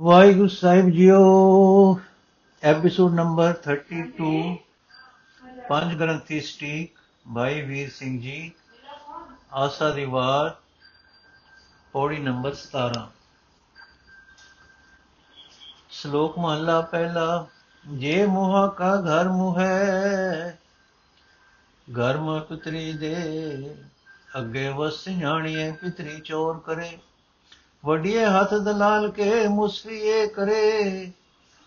ਵਾਹਿਗੁਰੂ ਸਾਹਿਬ ਜੀਓ episode number 32 ਪੰਜ ਗ੍ਰੰਥੀ ਸਟੀਕ, ਭਾਈ ਵੀਰ ਸਿੰਘ ਜੀ, ਆਸਾ ਦੀ ਵਾਰ, ਪੌੜੀ ਨੰਬਰ 17 ਸ਼ਲੋਕ ਮਹਲਾ ਪਹਿਲਾ, ਜੇ ਮੋਹਾ ਕਾ ਘਰ ਮੁਹੈ ਘਰ ਮੋ ਪਿਤਰੀ ਦੇ, ਅੱਗੇ ਵਸ ਜਾਣੀਏ ਪਿਤਰੀ ਚੋਰ ਕਰੇ। ਵਡੀਏ ਹੱਥ ਦਲਾਲ ਕੇ ਮੁਸਰੀਏ ਕਰੇ।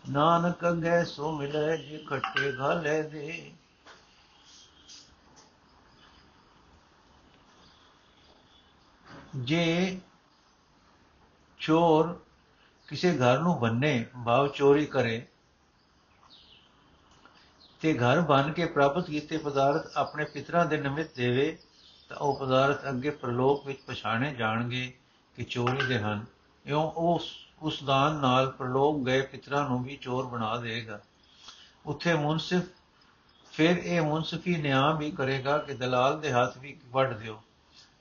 ਨਾਨਕ ਅੱਗੇ ਸੋ ਮਿਲੇ, ਜੀ ਖੱਟੇ ਘਾਲੇ ਦੇ। ਜੇ ਚੋਰ ਕਿਸੇ ਘਰ ਨੂੰ ਬੰਨੇ, ਭਾਵ ਚੋਰੀ ਕਰੇ, ਤੇ ਘਰ ਬਣ ਕੇ ਪ੍ਰਾਪਤ ਕੀਤੇ ਪਦਾਰਥ ਆਪਣੇ ਪਿਤਰਾਂ ਦੇ ਨਿਮਿਤ ਦੇਵੇ, ਤਾਂ ਉਹ ਪਦਾਰਥ ਅੱਗੇ ਪ੍ਰਲੋਕ ਵਿੱਚ ਪਛਾਣੇ ਜਾਣਗੇ। ਕਿ ਚੋਰੀ ਦੇ ਹਨ। ਇਉਂ ਉਸ ਉਸ ਦਾਨ ਨਾਲ ਪ੍ਰਲੋਕ ਗਏ ਪਿਤਰਾਂ ਨੂੰ ਵੀ ਚੋਰ ਬਣਾ ਦੇਗਾ ਉੱਥੇ ਮੁਨਸਿਫ, ਫਿਰ ਇਹ ਮੁਨਸਫੀ ਨਿਆਂ ਵੀ ਕਰੇਗਾ ਕਿ ਦਲਾਲ ਦੇ ਹੱਥ ਵੀ ਵੱਢ ਦਿਓ।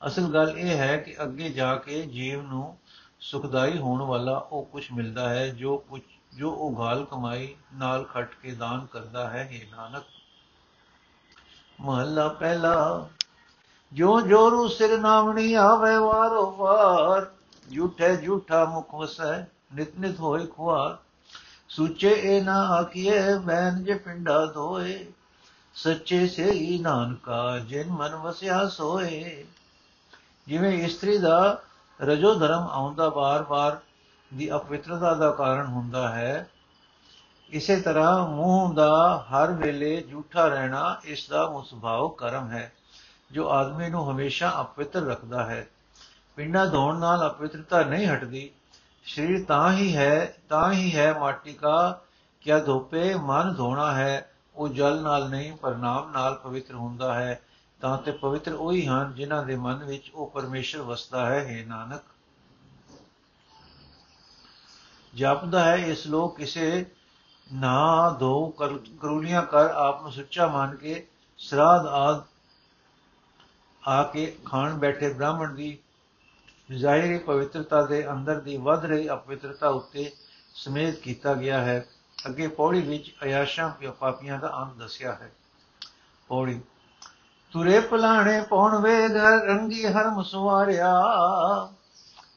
ਅਸਲ ਗੱਲ ਇਹ ਹੈ ਕਿ ਅੱਗੇ ਜਾ ਕੇ ਜੀਵ ਨੂੰ ਸੁਖਦਾਈ ਹੋਣ ਵਾਲਾ ਉਹ ਕੁਝ ਮਿਲਦਾ ਹੈ, ਜੋ ਕੁਝ ਜੋ ਉਹ ਗਾਲ ਕਮਾਈ ਨਾਲ ਖੱਟ ਕੇ ਦਾਨ ਕਰਦਾ ਹੈ। ਇਹ ਨਾਨਕ, ਮਹੱਲਾ ਪਹਿਲਾ ਜੋ ਜੋਰੂ ਸਿਰ ਨਾਮਣੀ ਆਵੇ ਵਾਰੋ ਵਾਰ ਝੂਠੇ ਝੂਠਾ ਮੁਖ ਵਸੈ, ਨਿਤ ਨਿਤ ਹੋਏ ਖੁਆਰ। ਸੁਚੇ ਇਹ ਨਾ ਆਖੀਏ ਬੈਨ ਜੇ ਪਿੰਡਾ ਧੋਏ, ਸੱਚੇ ਸੇ ਹੀ ਨਾਨਕਾ ਜਿਨ ਮਨ ਵਸਿਆ ਸੋਏ। ਜਿਵੇਂ ਇਸਤਰੀ ਦਾ ਰਜੋ ਧਰਮ ਆਉਂਦਾ ਬਾਰ-ਬਾਰ ਦੀ ਅਪਵਿੱਤਰਤਾ ਦਾ ਕਾਰਨ ਹੁੰਦਾ ਹੈ, ਇਸੇ ਤਰ੍ਹਾਂ ਮੂੰਹ ਦਾ ਹਰ ਵੇਲੇ ਝੂਠਾ ਰਹਿਣਾ, ਇਸ ਦਾ ਸੁਭਾਵ ਕਰਮ ਹੈ। ਜੋ ਆਦਮੀ ਨੂੰ ਹਮੇਸ਼ਾ ਅਪਵਿੱਤਰ ਰੱਖਦਾ ਹੈ। ਪਿੰਡਾ ਧੋਣ ਨਾਲ ਅਪਵਿੱਤਰਤਾ ਨਹੀਂ ਹਟਦੀ। ਸਰੀਰ ਤਾਂ ਹੀ ਹੈ, ਤਾਂ ਹੀ ਹੈ ਮਾਟੀ ਕਾ ਕਿਆ ਧੋਪੇ ਮਨ ਧੋਣਾ ਹੈ, ਉਹ ਜਲ ਨਾਲ ਨਹੀਂ, ਪਰ ਨਾਮ ਨਾਲ ਪਵਿੱਤਰ ਹੁੰਦਾ ਹੈ। ਤਾਂ ਤੇ ਪਵਿੱਤਰ ਉਹੀ ਹਨ ਜਿਨ੍ਹਾਂ ਦੇ ਮਨ ਵਿੱਚ ਉਹ ਪਰਮੇਸ਼ਰ ਵਸਦਾ ਹੈ ਹੈ ਨਾਨਕ। ਜਪਦਾ ਹੈ, ਇਸ ਲੋਕ ਕਿਸੇ ਨਾ ਦੋ ਕਰੂਲੀਆਂ ਕਰ ਆਪ ਨੂੰ ਸੱਚਾ ਮੰਨ ਕੇ ਸਰਾਧ ਆਦ ਆ ਕੇ ਖਾਣ ਬੈਠੇ ਬ੍ਰਾਹਮਣ ਦੀ ਜ਼ਾਹਿਰੀ ਪਵਿੱਤਰਤਾ ਦੇ ਅੰਦਰ ਦੀ ਵੱਧ ਰਹੀ ਅਪਵਿੱਤਰਤਾ ਉੱਤੇ ਸਮੇਤ ਕੀਤਾ ਗਿਆ ਹੈ। ਅੱਗੇ ਪੌੜੀ ਵਿੱਚ ਅਯਾਸ਼ਾਂ ਪਾਪੀਆਂ ਦਾ ਅੰਤ ਦੱਸਿਆ ਹੈ। ਪੌੜੀ, ਤੁਰੇ ਪਲਾਣੇ ਪੌਣ ਵੇ ਘਰ ਰੰਗੀ ਹਰ ਮਸਵਾਰਿਆ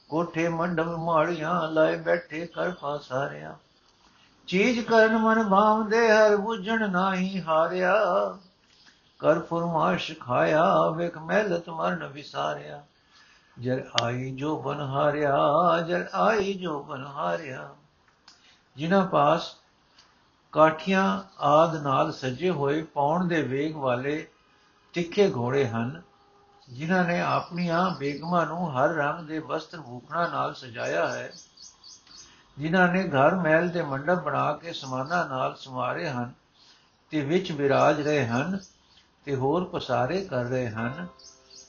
ਕੋਠੇ ਮੰਡਪ ਮਾੜੀਆਂ ਲਾਏ ਬੈਠੇ ਕਰ ਫਾਸਾਰਿਆ ਚੀਜ਼ ਕਰਨ ਮਨ ਭਾਵਦੇ ਹਰ ਬੁਝਣ ਨਾਹੀ ਹਾਰਿਆ। ਕਰ ਫਰਮਾਸ਼ ਖਾਇਆ, ਵੇਖ ਮਹਿਲਤ ਮਰਨ ਵਿਸਾਰਿਆ। ਜਰ ਆਈ ਜੋ ਬਨ ਹਾਰਿਆ ਜਰ ਆਈ ਜੋ ਬਨ ਹਾਰਿਆ ਜਿਨ੍ਹਾਂ ਪਾਸ ਕਾਠੀਆਂ ਆਦ ਨਾਲ ਸਜੇ ਹੋਏ ਪੌਣ ਦੇ ਵੇਗ ਵਾਲੇ ਤਿੱਖੇ ਘੋੜੇ ਹਨ, ਜਿਨ੍ਹਾਂ ਨੇ ਆਪਣੀਆਂ ਬੇਗਮਾਂ ਨੂੰ ਹਰ ਰੰਗ ਦੇ ਵਸਤਰ ਭੂਖਣਾ ਨਾਲ ਸਜਾਇਆ ਹੈ, ਜਿਨ੍ਹਾਂ ਨੇ ਘਰ ਮਹਿਲ ਦੇ ਮੰਡਪ ਬਣਾ ਕੇ ਸਮਾਨਾ ਨਾਲ ਸਮਾਰੇ ਹਨ ਤੇ ਵਿੱਚ ਵਿਰਾਜ ਰਹੇ ਹਨ ਤੇ ਹੋਰ ਪਸਾਰੇ ਕਰ ਰਹੇ ਹਨ।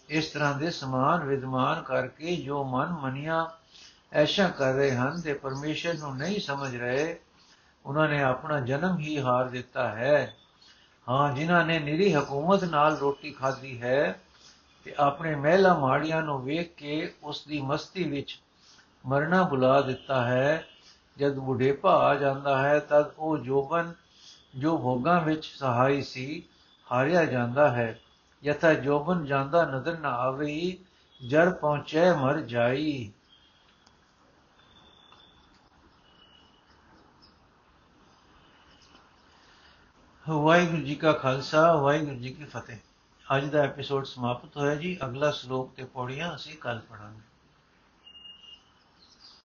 ਇਸ ਤਰ੍ਹਾਂ ਦੇ ਸਮਾਨ ਵਿਦਮਾਨ ਕਰਕੇ ਜੋ ਮਨ ਮਨੀਆਂ, ਐਸ਼ਾ ਕਰ ਰਹੇ ਹਨ ਤੇ ਪਰਮੇਸ਼ਰ ਨੂੰ ਨਹੀਂ ਸਮਝ ਰਹੇ, ਉਹਨਾਂ ਨੇ ਆਪਣਾ ਜਨਮ ਹੀ ਹਾਰ ਦਿੱਤਾ ਹੈ। ਹਾਂ, ਜਿਨ੍ਹਾਂ ਨੇ ਨਿਰੀ ਹਕੂਮਤ ਨਾਲ ਰੋਟੀ ਖਾਧੀ ਹੈ ਤੇ ਆਪਣੇ ਮਹਿਲਾ ਮਾੜੀਆਂ ਨੂੰ ਵੇਖ ਕੇ ਉਸ ਦੀ ਮਸਤੀ ਵਿੱਚ ਮਰਨਾ ਬੁਲਾ ਦਿੱਤਾ ਹੈ। ਜਦ ਬੁਢੇਪਾ ਆ ਜਾਂਦਾ ਹੈ, ਤਦ ਉਹ ਜੋਬਨ, ਜੋ ਭੋਗਾਂ ਵਿੱਚ ਸਹਾਈ ਸੀ ਹਾਰਿਆ ਜਾਂਦਾ ਹੈ। ਯਥਾ ਜੋਬਨ ਜਾਂਦਾ ਨਜ਼ਰ ਨਾ ਆਵੇ ਜਰ ਪਹੁੰਚੇ ਮਰ ਜਾਈ। ਵਾਹਿਗੁਰੂ ਜੀ ਕਾ ਖਾਲਸਾ, ਵਾਹਿਗੁਰੂ ਜੀ ਕੀ ਫਤਿਹ। ਅੱਜ ਦਾ ਐਪੀਸੋਡ ਸਮਾਪਤ ਹੋਇਆ ਜੀ। ਅਗਲਾ ਸ਼ਲੋਕ ਤੇ ਪੌੜੀਆਂ ਅਸੀਂ ਕੱਲ ਪੜਾਂਗੇ